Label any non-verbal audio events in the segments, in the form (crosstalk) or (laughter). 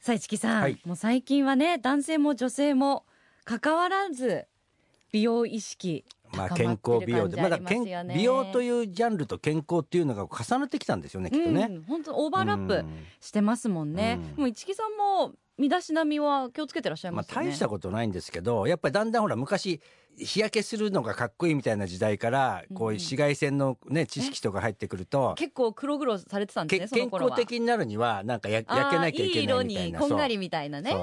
さあ市木さん、はいもう最近はね男性も女性も関わらず美容意識まあ健康美容でますよね。健美容というジャンルと健康っていうのが重なってきたんですよねきっとね、うん、本当オーバーラップうんしてますもんね。うんもう市木さんも身だしなみは気をつけてらっしゃいまあますよね。大したことないんですけどやっぱりだんだんほら昔日焼けするのがかっこいいみたいな時代からこういう紫外線のね知識とか入ってくると結結構黒々されてたんですけね。健康的になるにはなんかや焼けなきゃいけないみたいな。にこんがりみたいなね。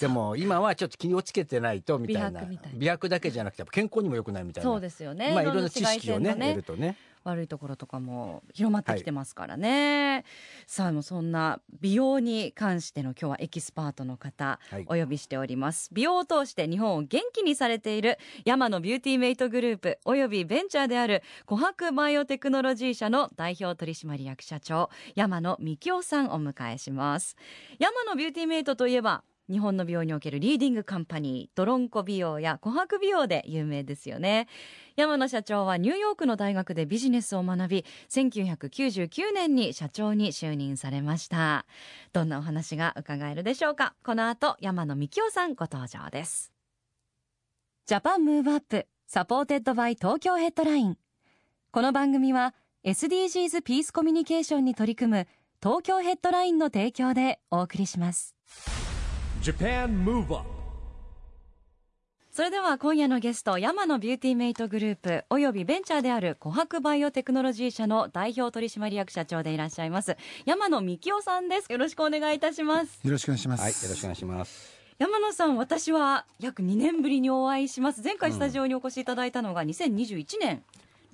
でも (laughs) 今はちょっと気をつけてないとみたいな。美白だけじゃなくてやっぱ健康にも良くないみたいな。そうですよね。まあいろんな知識をね紫外線の得るとね悪いところとかも広まってきてますからね、さあもうそんな美容に関しての今日はエキスパートの方はい。お呼びしております、美容を通して日本を元気にされている山野ビューティーメイトグループおよびベンチャーである琥珀バイオテクノロジー社の代表取締役社長山野幹夫さんをお迎えします。山野ビューティーメイトといえば日本の美容におけるリーディングカンパニードロンコ美容や琥珀美容で有名ですよね山野社長はニューヨークの大学でビジネスを学び1999年に社長に就任されました。どんなお話が伺えるでしょうか？この後山野幹夫さんご登場です。 Japan Move Up supported by 東京ヘッドラインこの番組は SDGs ピースコミュニケーションに取り組む東京ヘッドラインの提供でお送りします。Japan Move Up それでは今夜のゲスト山野ビューティーメイトグループおよびベンチャーである琥珀バイオテクノロジー社の代表取締役社長でいらっしゃいます山野幹夫さんです。よろしくお願いいたします。よろしくお願いします。はいよろしくお願いします。山野さん私は約2年ぶりにお会いします。前回スタジオにお越しいただいたのが2021年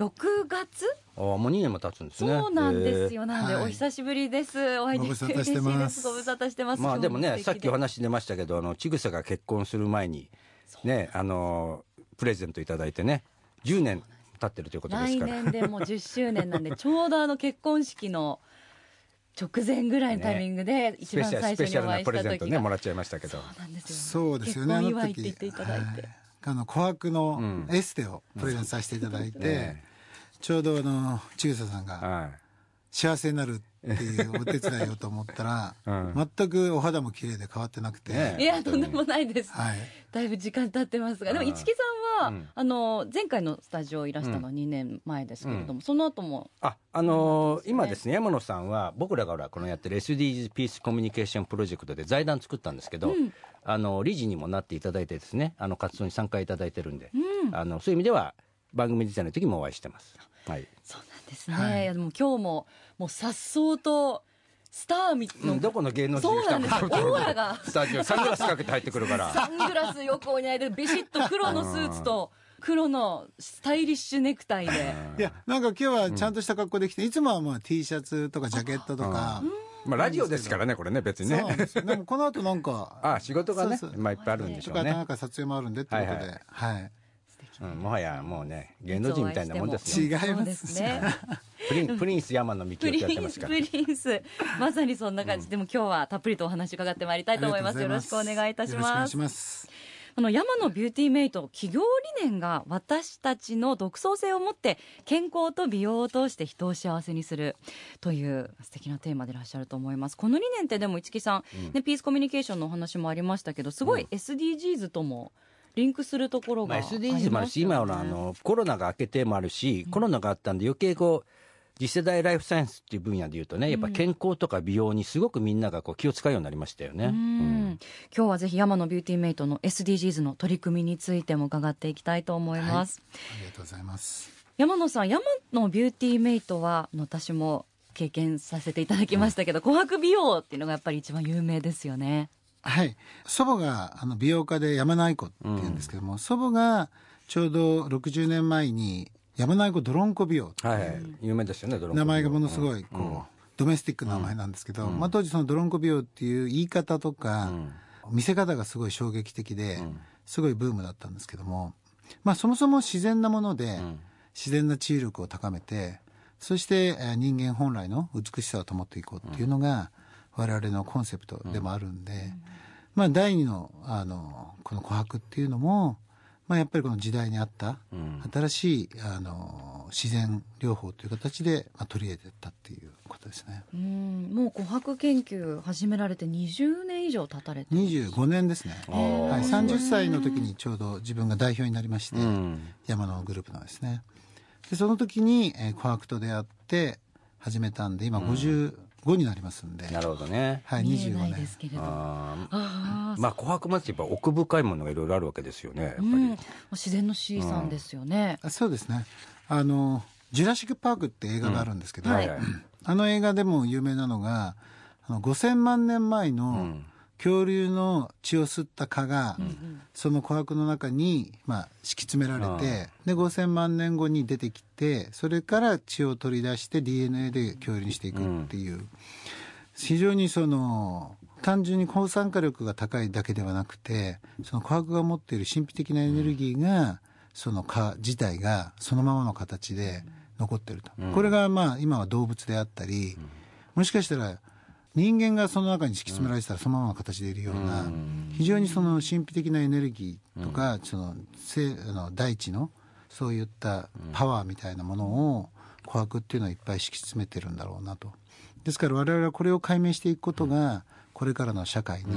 6月、あーもう2年も経つんですね。そうなんですへよなのではい。お久しぶりです。お会いできて嬉しいです。ご無沙汰してます。ーまあでもねさっきお話出ましたけどあのちぐさが結婚する前にねあのプレゼントいただいてね10年経ってるということです来から。年でもう10周年なんで (laughs) ちょうどあの結婚式の直前ぐらいのタイミングで一スペシャル番最スペシャルな初にお会いしプレゼントた時がねもらっちゃいましたけど。そうなんですよね。結婚祝いって言っていただいて、はいあの琥珀のうん。エステをプレゼントさせていただいて、ね。ちょうどあのちぐささんがは幸せになるっていうお手伝いをと思ったら、うん。全くお肌も綺麗で変わってなくて、ねいやとんでもないです、はい。だいぶ時間経ってますが。でも市木さんは、うん。あの前回のスタジオいらしたのは2年前ですけれども、その後もああのーね？今ですね山野さんは僕らがほらこのやってる SDGs ピースコミュニケーションプロジェクトで財団作ったんですけど、うん。あの理事にもなっていただいてですねあの活動に参加いただいてるんで、うん。あのそういう意味では番組自体の時もお会いしてます。はい。そうなんですね、はい。いやでも今日ももうさっそうとスターみの、うんどこの芸能人そうなんオーラが。(laughs) スタジオサングラスかけて入ってくるから。サングラス横にあいでビシッと黒のスーツと黒のスタイリッシュネクタイで。いや、なんか今日はちゃんとした格好できて、いつもはまあ T シャツとかジャケットとか、まあラジオですからねこれね別にね。でもこの後なんか、(laughs) あ仕事がねそうそう。まあいっぱいあるんでしょうね。とかなん、か撮影もあるんでってことで、はいははいうん、もはやもうね芸能人みたいなもんですよ違いますそうですね。プリンプリンス山野幹プ夫ってやってリンスますから。プリンスまさにそんな感じ、でも今日はたっぷりとお話伺ってまいりたいと思います。よろしくお願いいたしよろしくお願いします。ます。あの山野ビューティーメイト企業理念が私たちの独創性を持って健康と美容を通して人を幸せにするという素敵なテーマでいらっしゃると思います。この理念ってでも市木さん、ね、ピースコミュニケーションのお話もありましたけどすごい SDGs ともリンクするところまあ、が SDGs もあるし、今のあのコロナが明けてもあるし、コロナがあったんで、余計こう、次世代ライフサイエンスっていう分野でいうとね、やっぱ健康とか美容にすごくみんながこう気を使うようになりましたよね。ううん。ん今日はぜひ山野ビューティーメイトの SDGs の取り組みについても伺っていきたいと思います、ありがとうございます。山野さん山野ビューティーメイトは私も経験させていただきましたけど、琥珀美容っていうのがやっぱり一番有名ですよねはい。祖母があの美容家で山内子って言うんですけども、祖母がちょうど60年前に山内子ドロンコ美容はいはい、有名ですよね、ドロンコ名前がものすごいうん。こう、ドメスティックな名前なんですけど、まあ、当時そのドロンコ美容っていう言い方とか、見せ方がすごい衝撃的で、すごいブームだったんですけども、まあ、そもそも自然なもので、自然な治癒力を高めてそしてえー人間本来の美しさを保っていこうっていうのが、我々のコンセプトでもあるんで、まあ、第二のあのこの琥珀っていうのも、まあ、やっぱりこの時代に合った新しいあの自然療法という形で、まあ、取り入れていったっていうことですね。うん。もう琥珀研究始められて20年以上経たれて25年ですね、ー。はい、30歳の時にちょうど自分が代表になりまして、うん。山のグループのですね。でその時に、えー琥珀と出会って始めたんで今55になりますんで、なるほどね。はい、25見えないで年すけれどあまあ琥珀町ってやっぱ奥深いものがいろいろあるわけですよね。やっぱり。うん、自然の資産ですよね、あそうですね。あの「ジュラシック・パーク」って映画があるんですけど、うん。はい。はいあの映画でも有名なのがあの5000万年前のん恐竜の血を吸った蚊が、その琥珀の中に、まあ、敷き詰められてで5000万年後に出てきてそれから血を取り出して DNA で恐竜にしていくっていう、非常にその単純に抗酸化力が高いだけではなくてその琥珀が持っている神秘的なエネルギーが、その蚊自体がそのままの形で残ってると、これがまあ今は動物であったり、もしかしたら人間がその中に敷き詰められてたらそのままの形でいるような、非常にその神秘的なエネルギーとか、その生あの大地のそういったパワーみたいなものを琥珀っていうのはいっぱい敷き詰めてるんだろうなと。ですから我々はこれを解明していくことがこれからの社会に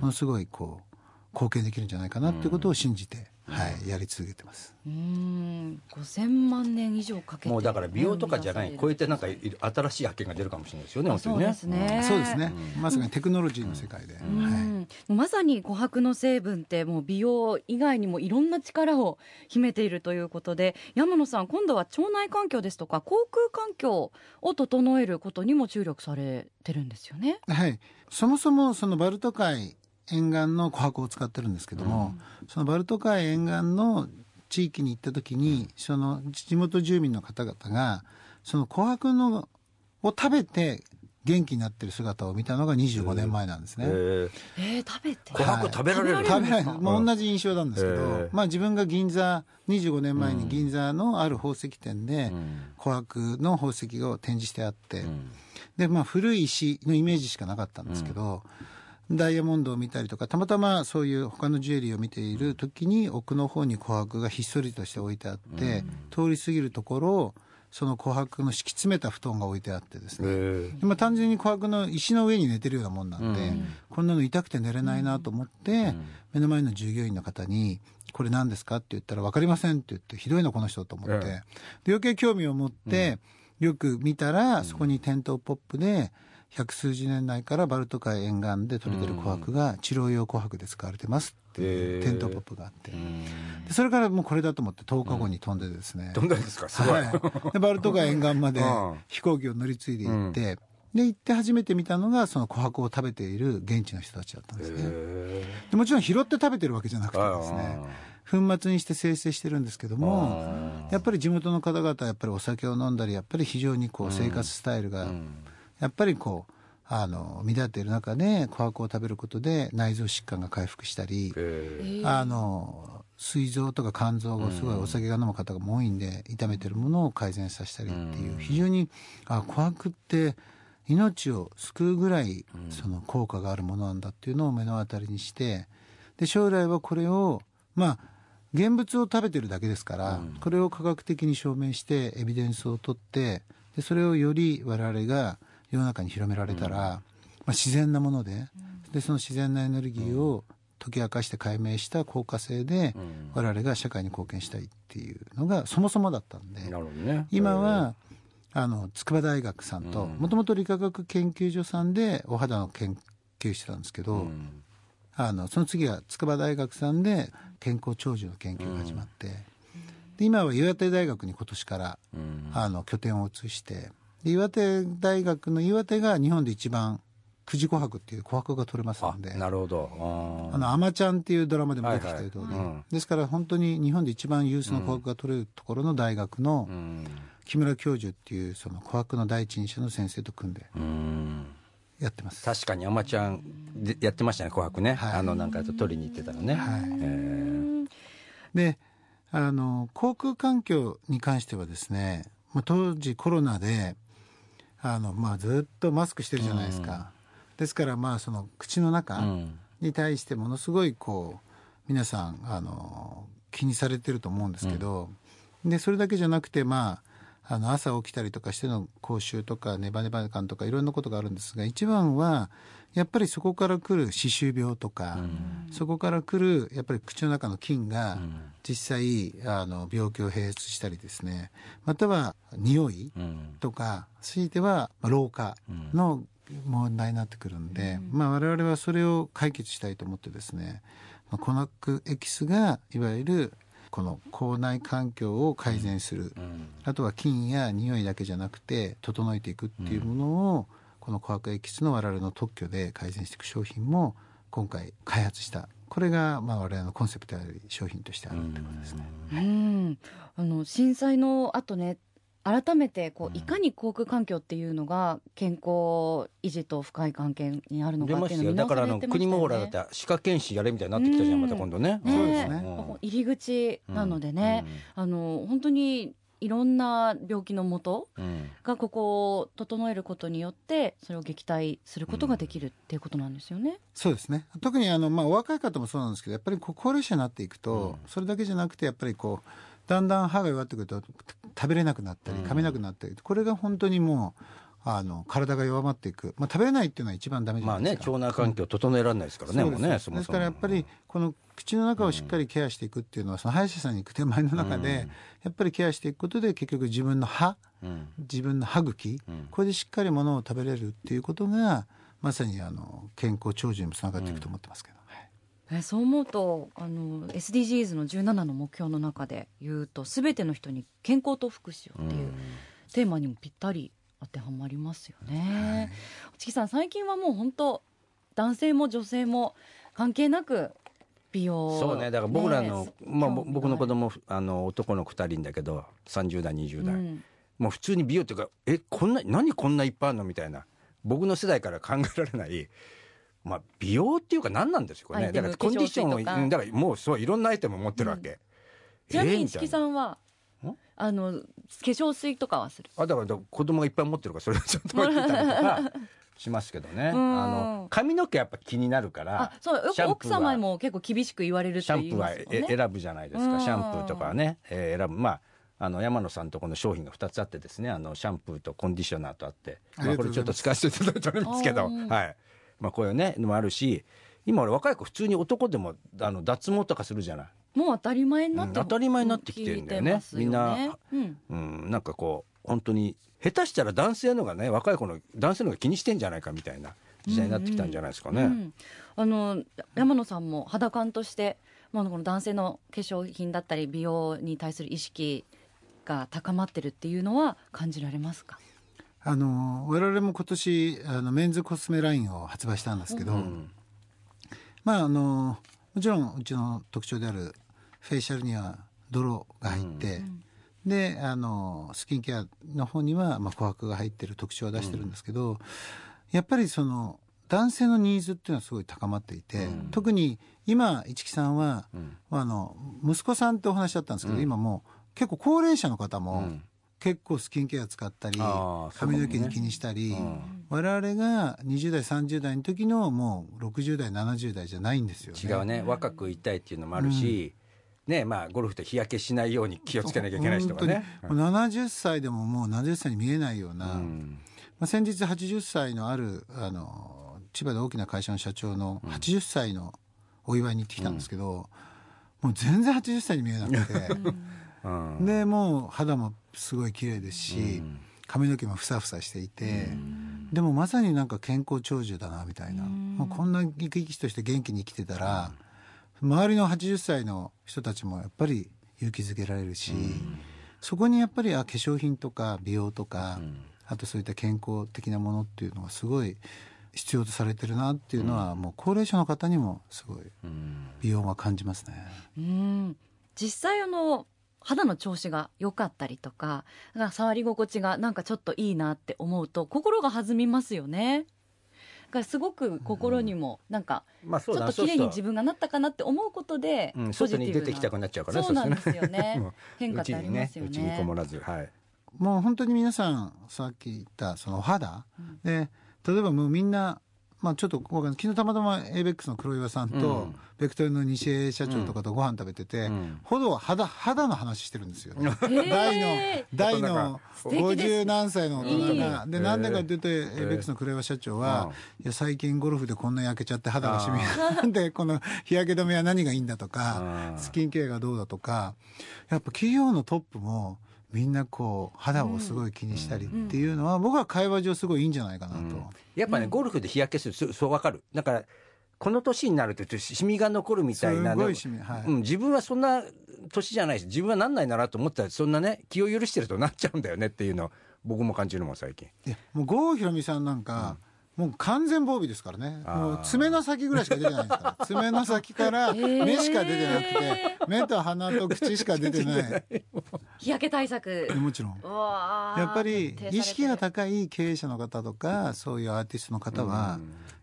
ものすごいこう貢献できるんじゃないかなっていうことを信じて、はい、やり続けてます。うん。5000万年以上かけてもうだから美容とかじゃない、超えてなんか新しい発見が出るかもしれないですよね、本当にね。そうですね。そうですね、まさにテクノロジーの世界で、はい、うんまさに琥珀の成分ってもう美容以外にもいろんな力を秘めているということで山野さん今度は腸内環境ですとか航空環境を整えることにも注力されてるんですよね。はい、そもそもそのバルト海沿岸の琥珀を使ってるんですけども、そのバルト海沿岸の地域に行った時にその地元住民の方々がその琥珀のを食べて元気になってる姿を見たのが25年前なんですね。えー。えー、食べて？琥珀食べられる、食べられんですかもう同じ印象なんですけど、へえまあ、自分が銀座25年前に銀座のある宝石店で琥珀の宝石を展示してあって、でまあ、古い石のイメージしかなかったんですけど、ダイヤモンドを見たりとかたまたまそういう他のジュエリーを見ている時に奥の方に琥珀がひっそりとして置いてあって、通り過ぎるところその琥珀の敷き詰めた布団が置いてあってですね、まあ、単純に琥珀の石の上に寝てるようなもんなん。で、こんなの痛くて寝れないなと思って、目の前の従業員の方に「これ何ですか?」って言ったら「分かりません」って言ってひどいなこの人と思って、余計興味を持って、よく見たらそこに店頭ポップで百数十年内からバルト海沿岸で取れてる琥珀が治療用琥珀で使われてますっていうへえ店頭ポップがあって、でそれからもうこれだと思って10日後に飛んでですね、どん。なですか、すごい。はい、でバルト海沿岸までうん。飛行機を乗り継いで行って、で行って初めて見たのがその琥珀を食べている現地の人たちだったんですね、えでもちろん拾って食べてるわけじゃなくてですね。粉末にして生成してるんですけどもやっぱり地元の方々はやっぱりお酒を飲んだりやっぱり非常にこう生活スタイルがやっぱりこうあの乱れている中で琥珀を食べることで内臓疾患が回復したり、えあの膵臓とか肝臓がすごいお酒が飲む方が多いんで痛めてるものを改善させたりっていう非常にあ琥珀って命を救うぐらいその効果があるものなんだっていうのを目の当たりにしてで将来はこれをまあ現物を食べてるだけですから、これを科学的に証明してエビデンスを取ってでそれをより我々が世の中に広められたら、まあ、自然なものででその自然なエネルギーを解き明かして解明した効果性で、我々が社会に貢献したいっていうのがそもそもだったんでなるほどね。今は、あの筑波大学さんともともと理化学研究所さんでお肌の研究してたんですけど、あのその次は筑波大学さんで健康長寿の研究が始まって、で今は岩手大学に今年から、あの拠点を移してで岩手大学の岩手が日本で一番久慈琥珀っていう琥珀が取れますあので。なるほど。ああの、アマちゃんっていうドラマでも出てきてる通り、はいはい。うん。ですから本当に日本で一番有数の琥珀が取れるところの大学の木村教授っていうその琥珀の第一人者の先生と組んで、うん。やってます。確かに、あまちゃんでやってましたね、紅白ね。はい。あの、なんか取りに行ってたのね。はい。えー。であの航空環境に関してはですねまあ当時コロナであの、まあ、ずっとマスクしてるじゃないですか、ですからまあその口の中うん。に対してものすごいこう皆さんあの気にされてると思うんですけど、でそれだけじゃなくてまああの朝起きたりとかしての口臭とかネバネバ感とかいろん。なことがあるんですが一番はやっぱりそこから来る歯周病とか、そこから来るやっぱり口の中の菌が実際あの病気を併発したりですね。または匂いうん。とか強いてはまあ老化の問題になってくるんで、まあ、我々はそれを解決したいと思ってですね、まあ、コナックエキスがいわゆるこの口内環境を改善する、うん。あとは菌や匂いだけじゃなくて整えていくっていうものを、この琥珀エキスの我々の特許で改善していく商品も今回開発した。これがまあ我々のコンセプトであり商品としてあるということですね。うん、あの震災の後ね改めてこういかに航空環境っていうのが健康維持と深い関係にあるの出かっていうのを見ますよ。だからあの国もほらだって歯科検診やれみたいになってきたじゃん、うんまた今度ね。ねそうですね。ん。入り口なのでね、あの本当にいろんな病気のもとうん。うんがここを整えることによってそれを撃退することができるっていうことなんですよね。そうですね。特にあの、まあ、お若い方もそうなんですけどやっぱり高齢者になっていくと、それだけじゃなくてやっぱりこうだんだん歯が弱ってくると食べれなくなったり噛めなくなったり、これが本当にもうあの体が弱まっていく、まあ、食べれないっていうのは一番ダメじゃまあねないですか。腸内環境整えられないですからね、そうです。もうねそもそもですからやっぱりこの口の中をしっかりケアしていくっていうのはその歯医者さんに行く手前の中でやっぱりケアしていくことで結局自分の歯うん。自分の歯茎うん。これでしっかりものを食べれるっていうことがまさにあの健康長寿にもつながっていくと思ってますけど、はい。えそう思うとあの SDGs の17の目標の中で言うと「すべての人に健康と福祉を」っていうテーマにもぴったり当てはまりますよね。チキさん最近はもう本当男性も女性も関係なく美容そうね。だから僕らの、ねまあ、僕の子供あの男の2人だけど30代20代、うん。もう普通に美容っていうかえこんな何こんないっぱいあるのみたいな。僕の世代から考えられない、まあ、美容っていうか何なんですよね。だからコンディションをだからもうそういろんなアイテム持ってるわけ、ちなみにえーみたいチキさんはんあの化粧水とかはする。あだから子供がいっぱい持ってるからそれをちょっと聞いたりとか (laughs) しますけどね。あうん。の髪の毛やっぱ気になるからあそうよく奥様にも結構厳しく言われるって言いシャンプーは選ぶじゃないですうん。かシャンプーとかはね、えー選ぶ。まああの山野さんとこの商品が2つあってですねあのシャンプーとコンディショナーとあって、まあ、ことれちょっと使わせていただいておりますけど、はい。まあ、こういうねのもあるし今俺若い子普通に男でもあの脱毛とかするじゃない、もう当たり前になって、うん当たり前になってきてるんだよね。聞いますみんなうん。うん、なんかこう本当に下手したら男性のがね若い子の男性のが気にしてんじゃないかみたいな時代になってきたんじゃないですかね。うん。あの山野さんも肌感として、まあ、この男性の化粧品だったり美容に対する意識が高まってるっていうのは感じられますか？あの我々も今年あのメンズコスメラインを発売したんですけど、うん。まああのもちろんうちの特徴であるフェイシャルには泥が入って、であのスキンケアの方には、まあ、琥珀が入ってる特徴を出してるんですけど、やっぱりその男性のニーズっていうのはすごい高まっていて、特に今市木さんは、ん。あの息子さんってお話だったんですけど、今もう結構高齢者の方も、ん。結構スキンケア使ったり、髪の毛に気にしたり、ん我々が20代30代の時のもう60代70代じゃないんですよね。違うね。若くいたいっていうのもあるし、ねまあゴルフって日焼けしないように気をつけなきゃいけない人がね。本当に。もう70歳でももう70歳に見えないような、うん。まあ、先日80歳のあるあの千葉で大きな会社の社長の80歳のお祝いに行ってきたんですけど、もう全然80歳に見えなくて、(laughs) うん。でもう肌もすごい綺麗ですし、うん。髪の毛もふさふさしていて、でもまさになんか健康長寿だなみたいな、もうこんな生き生きとして元気に生きてたら、周りの80歳の人たちもやっぱり勇気づけられるし、そこにやっぱりあ化粧品とか美容とか、あとそういった健康的なものっていうのがすごい必要とされてるなっていうのは、もう高齢者の方にもすごいうん。美容は感じますね。うん。実際あの肌の調子が良かったりとかなんか触り心地がなんかちょっといいなって思うと心が弾みますよねからすごく心にもなんかちょっと綺麗に自分分がなったかなって思うことで、うん、ポ外に出てきたくなっちゃうからそうなんですよね。(laughs) 変化ってありますよね。うちにねうちにこもらずはい。もう本当に皆さんさっき言ったそのお肌、で例えばもうみんなまあちょっと昨日たまたま ABEX の黒岩さんと、うん。ベクトルの西江社長とかとご飯食べてて、ん。ほどは肌肌の話してるんですよ、へー (laughs) 大の大の素敵です50何歳の大人が。でなんでかっていうと ABEX の黒岩社長は、いや最近ゴルフでこんな焼けちゃって肌がしみ (laughs) なんでこの日焼け止めは何がいいんだとかスキンケアがどうだとかやっぱ企業のトップもみんなこう肌をすごい気にしたりっていうのは、僕は会話上すごいいいんじゃないかなと。やっぱね、ゴルフで日焼けするそそうわかる。だからこの年になるとちょっとシミが残るみたいなすごいシミはい。うん、自分はそんな年じゃないし自分はなんないならと思ったらそんなね気を許してるとなっちゃうんだよねっていうのを僕も感じるもん最近。いやもう郷ひろみさんなんか、もう完全防備ですからね。もう爪の先ぐらいしか出てないですから。(laughs) 爪の先から目しか出てなくて、目と鼻と口しか出てない。(laughs) 日焼け対策。もちろん。やっぱり意識が高い経営者の方とかそういうアーティストの方は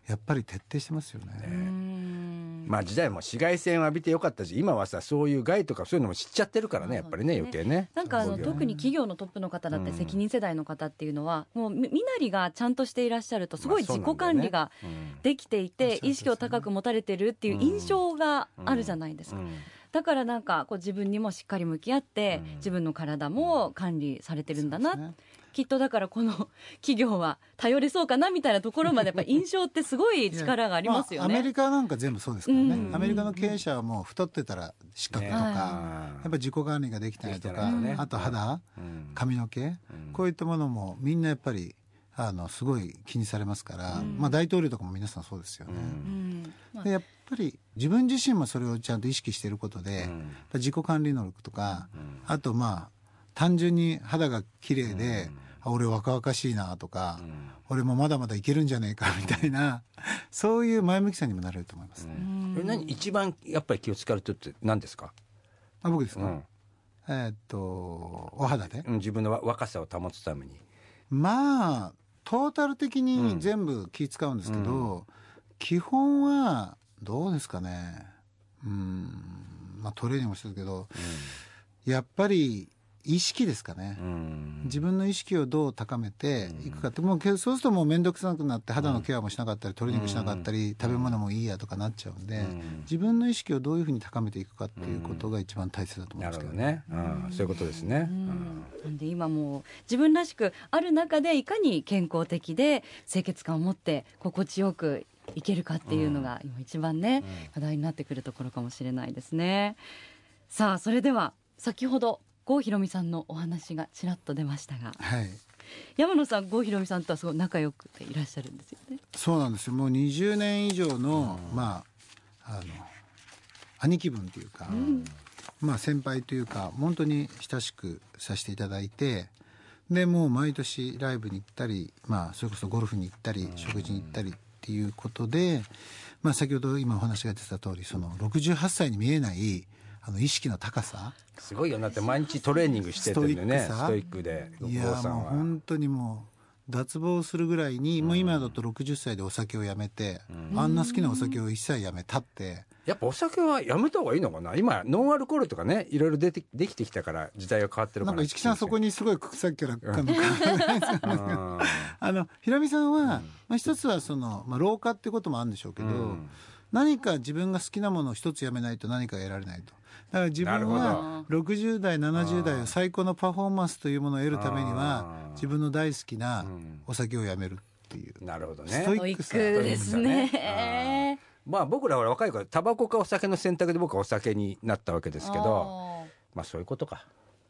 やっぱり徹底してますよね。うーんまあ時代も紫外線を浴びてよかったし今はさそういう害とかそういうのも知っちゃってるからねやっぱりね余計ね。なんかあの特に企業のトップの方だって責任世代の方っていうのはもうみ身なりがちゃんとしていらっしゃるとすごい自己管理がうん。できていてうん意識を高く持たれてるっていう印象があるじゃないですか。うん。だからなんかこう自分にもしっかり向き合ってうん。自分の体も管理されてるんだなねきっとだからこの (laughs) 企業は頼れそうかなみたいなところまでやっぱ印象ってすごい力がありますよまあアメねリカなんか全部そうですからね、うん。アメリカの経営者はもう太ってたら失格とか、ねやっぱ自己管理ができてないとか、ね。あと肌、うん。髪の毛、うん。こういったものもみんなやっぱりあのすごい気にされますから、まあ、大統領とかも皆さんそうですよね。でやっぱり自分自身もそれをちゃんと意識していることで、うん。自己管理能力とか、ん。あとまあ単純に肌が綺麗で、あ俺若々しいなとか、ん。俺もまだまだいけるんじゃねえかみたいな (laughs) そういう前向きさにもなれると思います、え何一番やっぱり気を使う人って何ですか、あ僕ですか、うん。えーっとお肌で、うん自分のわ若さを保つために。まあトータル的に全部気使うんですけど、基本はどうですかね。うん。まあトレーニングもしてるけど、やっぱり意識ですかね、うん。自分の意識をどう高めていくかって、もうけそうするともう面倒くさくなって肌のケアもしなかったり、トレーニングしなかったり、食べ物もいいやとかなっちゃうんで、自分の意識をどういうふうに高めていくかっていうことが一番大切だと思うんなですけどね。そういうことですね、うん。なん。で今もう自分らしくある中でいかに健康的で清潔感を持って心地よくいけるかっていうのが今一番ね、課題になってくるところかもしれないですね。さあそれでは先ほど郷ひろみさんのお話がちらっと出ましたが。はい。山野さん郷ひろみさんとはすごい仲良くていらっしゃるんですよね。そうなんですよ。もう20年以上の、まああの兄貴分っていうか、まあ先輩というか本当に親しくさせていただいてでもう毎年ライブに行ったり、まあ、それこそゴルフに行ったり食事に行ったりっていうことで、まあ、先ほど今お話が出てた通りその68歳に見えないあの意識の高さ？すごいよ。だって毎日トレーニングしててんだよね。ストイックで。いやもう本当にもう脱帽するぐらいに、もう今だと60歳でお酒をやめて、あんな好きなお酒を一切やめたって、やっぱお酒はやめた方がいいのかな？今ノンアルコールとかねいろいろ出てできてきたから時代が変わってるから。なんか市木さんそこにすごいさっきからかのうん (laughs) あのひろみさんは、まあ、一つはその、まあ、老化ってこともあるんでしょうけど、うん。何か自分が好きなものを一つやめないと何か得られないと。だから自分は60代70代を最高のパフォーマンスというものを得るためには自分の大好きなお酒をやめるっていう。なるほどね。ストイッックさ。クですね。まあ僕らは若い頃タバコかお酒の選択で僕はお酒になったわけですけどまあそういうことか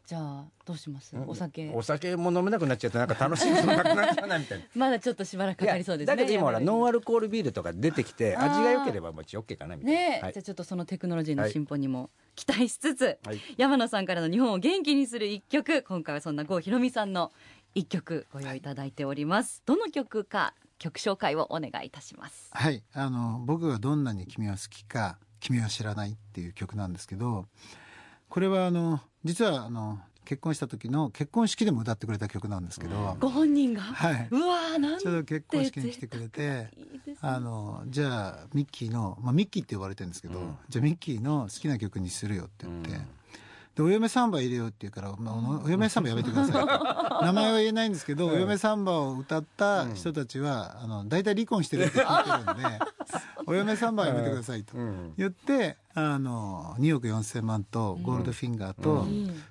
じゃあどうします？お酒。お酒も飲めなくなっちゃってなんか楽しみそうなくなっちゃうなみた。い (laughs) なまだちょっとしばらくかかりそうですねだけど今ほらノンアアルコールビールとか出てきて味が良ければもうち OK かなみたいな、ねえ、はい。じゃあちょっとそのテクノロジーの進歩にも期待しつつ、はい。山野さんからの日本を元気にする一曲今回はそんな郷ひろみさんの一曲ご用意いただいております、どの曲か曲紹介をお願いいたします。はい。あの僕がどんなに君は好きか君は知らないっていう曲なんですけどこれはあの実はあの結婚した時の結婚式でも歌ってくれた曲なんですけど、ご本人が、はい、うわーなんちょうど結婚式に来てくれていいですねあのじゃあミッキーの、まあ、ミッキーって呼ばれてるんですけど、じゃあミッキーの好きな曲にするよって言って、でお嫁サンバ入れようって言うから、まあ、おお嫁サンバやめてください。と (laughs) 名前は言えないんですけど、お嫁サンバを歌った人たちは、あの大体離婚してるって聞いてるんで (laughs) お嫁サンバはやめてくださいと言ってあの2億4,000万とゴールドフィンガーと、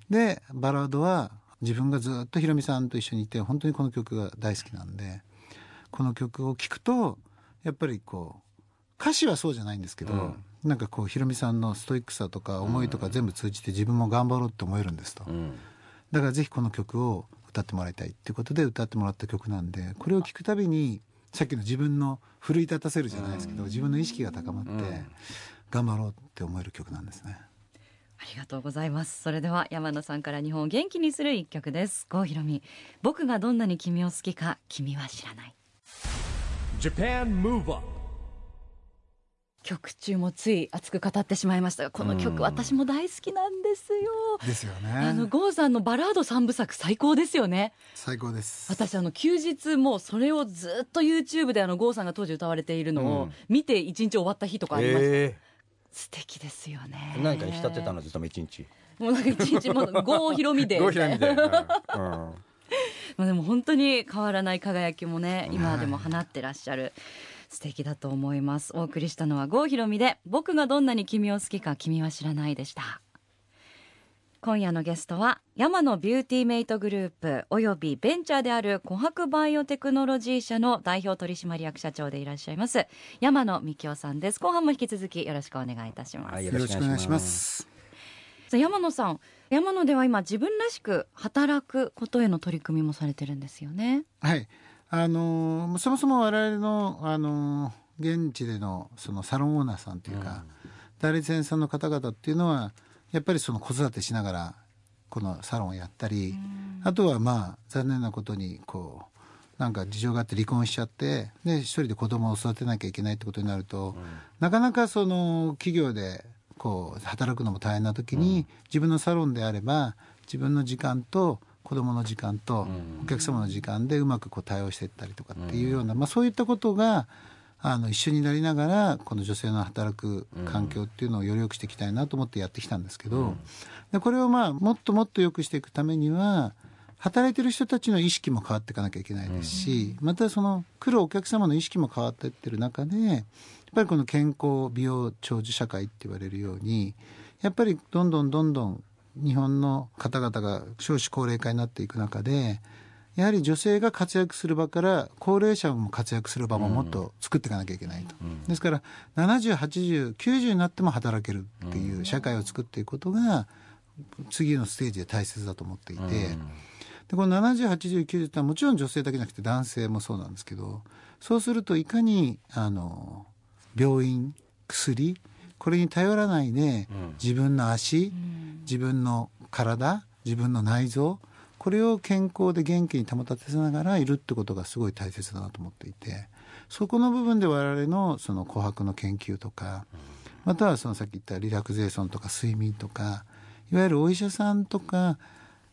でバラードは自分がずっとヒロミさんと一緒にいて本当にこの曲が大好きなんでこの曲を聴くとやっぱりこう歌詞はそうじゃないんですけど、なんかこうヒロミさんのストイックさとか思いとか全部通じて自分も頑張ろうって思えるんですと、だからぜひこの曲を歌ってもらいたいっていうことで歌ってもらった曲なんでこれを聴くたびにさっきの自分の奮い立たせるじゃないですけど、自分の意識が高まって頑張ろうって思える曲なんですね。ありがとうございます。それでは山野さんから日本を元気にする一曲です。郷ひろみ僕がどんなに君を好きか君は知らない。Japan Move Up 曲中もつい熱く語ってしまいましたがこの曲私も大好きなんですよ。ですよあのね。郷さんのバラード三部作最高ですよね。最高です。私あの休日もうそれをずっと YouTube であの郷さんが当時歌われているのを見て一日終わった日とかありました、え。素敵ですよね。え何か浸ってたのずっとも一日。もうなんか一日もう (laughs) 郷ひろみで。郷ひろみで、うん。う (laughs) んまあでも本当に変わらない輝きもね今でも放ってらっしゃる素敵だと思います。お送りしたのは郷ひろみで僕がどんなに君を好きか君は知らないでした。今夜のゲストは山野ビューティーメイトグループおよびベンチャーである琥珀バイオテクノロジー社の代表取締役社長でいらっしゃいます山野幹夫さんです。後半も引き続きよろしくお願いいたします、はいよろしくお願いします。山野さん山野では今自分らしく働くことへの取り組みもされてるんですよね。はい。あのーそもそも我々の、あのー現地でのそのサロンオーナーさんというか、代理店さんの方々っていうのはやっぱりその子育てしながらこのサロンをやったり、あとはまあ残念なことにこうなんか事情があって離婚しちゃってで一人で子供を育てなきゃいけないってことになると、なかなかその企業でこう働くのも大変な時に、自分のサロンであれば自分の時間と子供の時間とお客様の時間でうまくこう対応していったりとかっていうような、まあ、そういったことがあの一緒になりながらこの女性の働く環境っていうのをより良くしていきたいなと思ってやってきたんですけど、でこれをまあもっともっと良くしていくためには働いてる人たちの意識も変わっていかなきゃいけないですし、またその来るお客様の意識も変わっていってる中でやっぱりこの健康美容長寿社会って言われるようにやっぱりどんどんどんどん日本の方々が少子高齢化になっていく中でやはり女性が活躍する場から高齢者も活躍する場ももっと作っていかなきゃいけないと、ですから708090になっても働けるっていう社会を作っていくことが次のステージで大切だと思っていて、でこの708090ってのはもちろん女性だけじゃなくて男性もそうなんですけどそうするといかにあの病院薬これに頼らないで、自分の足、自分の体自分の内臓これを健康で元気に保たせながらいるってことがすごい大切だなと思っていてそこの部分で我々のその琥珀の研究とかまたはそのさっき言ったリラクゼーションとか睡眠とかいわゆるお医者さんとか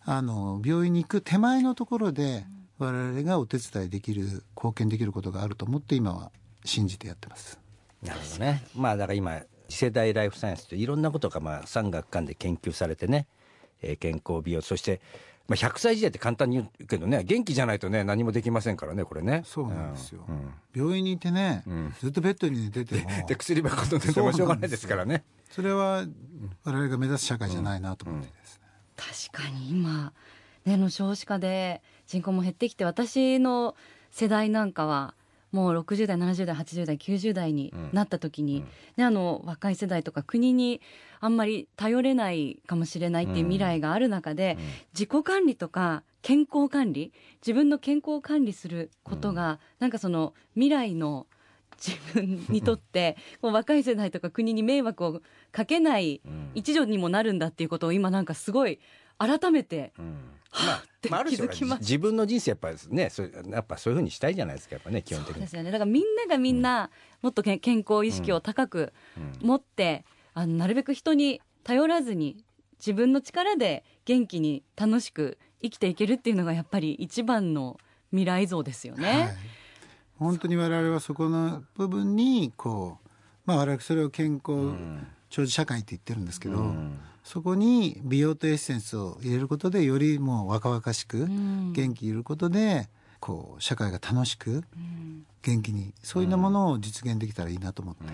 あの病院に行く手前のところで我々がお手伝いできる貢献できることがあると思って今は信じてやってます。なるほどね。まあだから今次世代ライフサイエンスっていろんなことがまあ産学間で研究されてね、えー健康美容そしてまあ100歳時代って簡単に言うけどね元気じゃないとね何もできませんからねこれね。そうなんですよ、うん。病院にいてね、ずっとベッドに寝ててもで薬ばっか飲んでてもしょうがないですからね。それは我々が目指す社会じゃないなと思ってですね、確かに今、ね、あの少子化で人口も減ってきて私の世代なんかはもう60代70代80代90代になった時に、ね、あの若い世代とか国にあんまり頼れないかもしれないっていう未来がある中で、自己管理とか健康管理自分の健康を管理することが、なんかその未来の自分にとって (laughs) こう若い世代とか国に迷惑をかけない一助にもなるんだっていうことを今なんかすごい改めてまあ、まあ、ある種自分の人生やっぱりねそうやっぱそういうふうにしたいじゃないですかやっぱね基本的に。そうですよね。だからみんながみんなもっとけ健康意識を高く持って、あのなるべく人に頼らずに自分の力で元気に楽しく生きていけるっていうのがやっぱり一番の未来像ですよね。はい、本当に我々はそこの部分にこう、まあ、我々それを健康長寿社会って言ってるんですけど、うんそこに美容とエッセンスを入れることでよりもう若々しくん元気いることでこう社会が楽しくうん元気にそういうものを実現できたらいいなと思って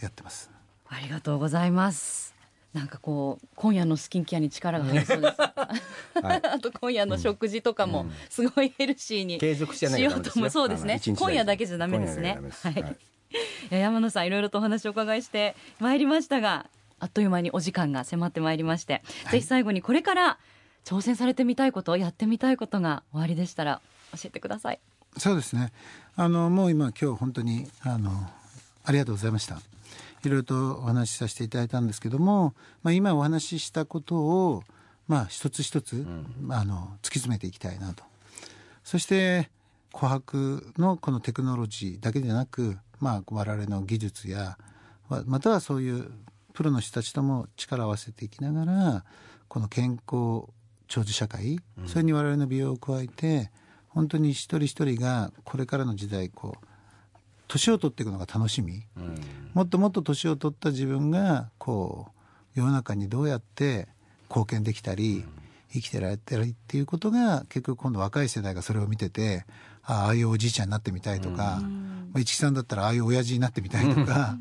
やってます。ありがとうございます。なんかこう今夜のスキンケアに力が入りそうです。はい (laughs) あと今夜の食事とかもすごいヘルシーに継続してないしようと思う。そうですね。今夜だけじゃダメですね。今夜だけダメですいや山野さんいろいろとお話をお伺いしてまいりましたが、あっという間にお時間が迫ってまいりまして、ぜひ最後にこれから挑戦されてみたいこと、やってみたいことがおありでしたら教えてください。そうですね。あのもう今今日本当にあのありがとうございました。いろいろとお話しさせていただいたんですけども、まあ今お話ししたことをまあ一つ一つ、あの突き詰めていきたいなと。そして琥珀のこのテクノロジーだけでなく、まあ我々の技術やままたはそういうプロの人たちとも力を合わせていきながらこの健康長寿社会、それに我々の美容を加えて本当に一人一人がこれからの時代こう年を取っていくのが楽しみ、もっともっと年を取った自分がこう世の中にどうやって貢献できたり、生きてられたりっていうことが結局今度若い世代がそれを見ててああいうおじいちゃんになってみたいとか、まあ、市木さんだったらああいう親父になってみたいとか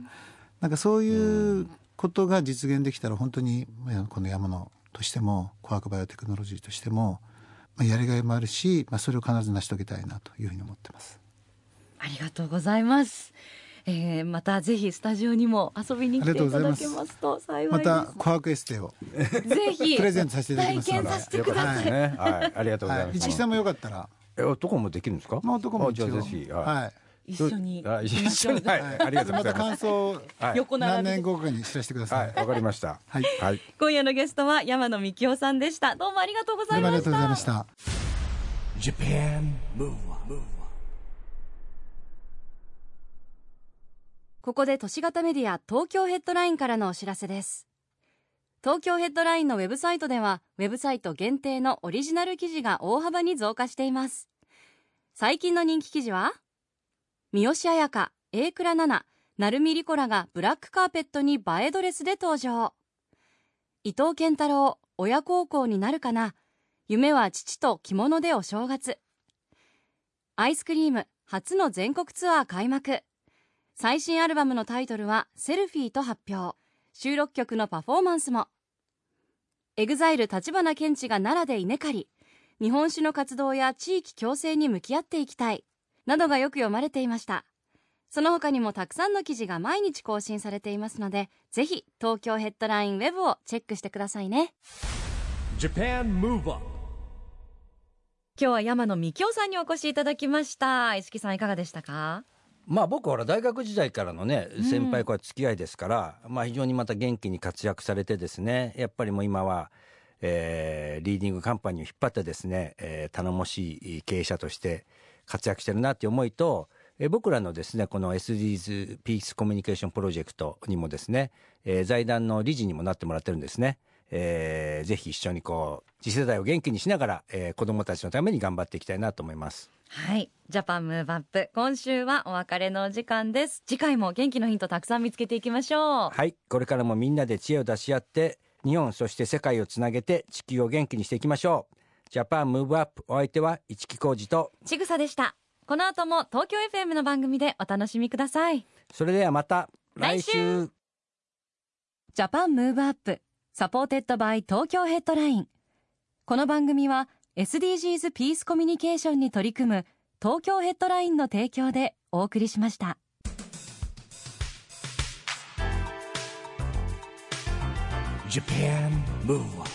なんかそういうことが実現できたら本当にまあこの山野としても琥珀バイオテクノロジーとしても、まあ、やりがいもあるし、まあ、それを必ず成し遂げたいなというふうに思ってます。ありがとうございます。えー、またぜひスタジオにも遊びに来ていただけますと幸いまです。た琥珀エステを、ぜひプレゼントさせていただきます体験させてください。ね。はい。ありがとうございはい、ます。市木さんもよかったら、え男もできるんですか？まあ、男もあじゃあ一応ぜひ。はい一緒にあ一緒に。はい。ありがとうごまたざいます。感想をはい。横並何年後かに知らせてくださ。はいい。わかりました。はいはい。今夜のゲストは山野幹夫さんでした。どうもありがとうございましどうもありがとうございまたし。た。Japan Move Up, ここで都市型メディア東京ヘッドラインからのお知らせです。東京ヘッドラインのウェブサイトでは、ウェブサイト限定のオリジナル記事が大幅に増加しています。最近の人気記事は、三好彩香、榮倉奈々、成海莉子らがブラックカーペットに映えドレスで登場。伊藤健太郎、親孝行になるかな夢は父と着物でお正月。アイスクリーム、初の全国ツアー開幕。最新アルバムのタイトルは「セルフィー」と発表収録曲のパフォーマンスも EXILE 立花健治が奈良で稲刈り日本酒の活動や地域共生に向き合っていきたいなどがよく読まれていましたその他にもたくさんの記事が毎日更新されていますのでぜひ東京ヘッドラインウェブをチェックしてくださいね Japan Move Up 今日は山野幹夫さんにお越しいただきました。石木さんいかがでしたか？まあ僕はほら大学時代からのね先輩こう付き合いですから、まあ非常にまた元気に活躍されてですねやっぱりもう今は、えーリーディングカンパニーを引っ張ってですね、えー頼もしい経営者として活躍してるなっていう思いと、えー僕らのですねこの SDGs ピースコミュニケーションプロジェクトにもですね、えー財団の理事にもなってもらってるんですね。えーぜひ一緒にこう次世代を元気にしながら、えー子どもたちのために頑張っていきたいなと思います。はい。ジャパンムーブアップ。今週はお別れのお時間です。次回も元気のヒントたくさん見つけていきましょう。はい、これからもみんなで知恵を出し合って、日本そして世界をつなげて地球を元気にしていきましょう。ジャパンムーブアップお相手は市木浩二と、ちぐさでした。この後も東京 FM の番組でお楽しみください。それではまた来週来週 Japan Move Up supported by 東京ヘッドラインこの番組は SDGs ピースコミュニケーションに取り組む東京ヘッドラインの提供でお送りしました Japan Move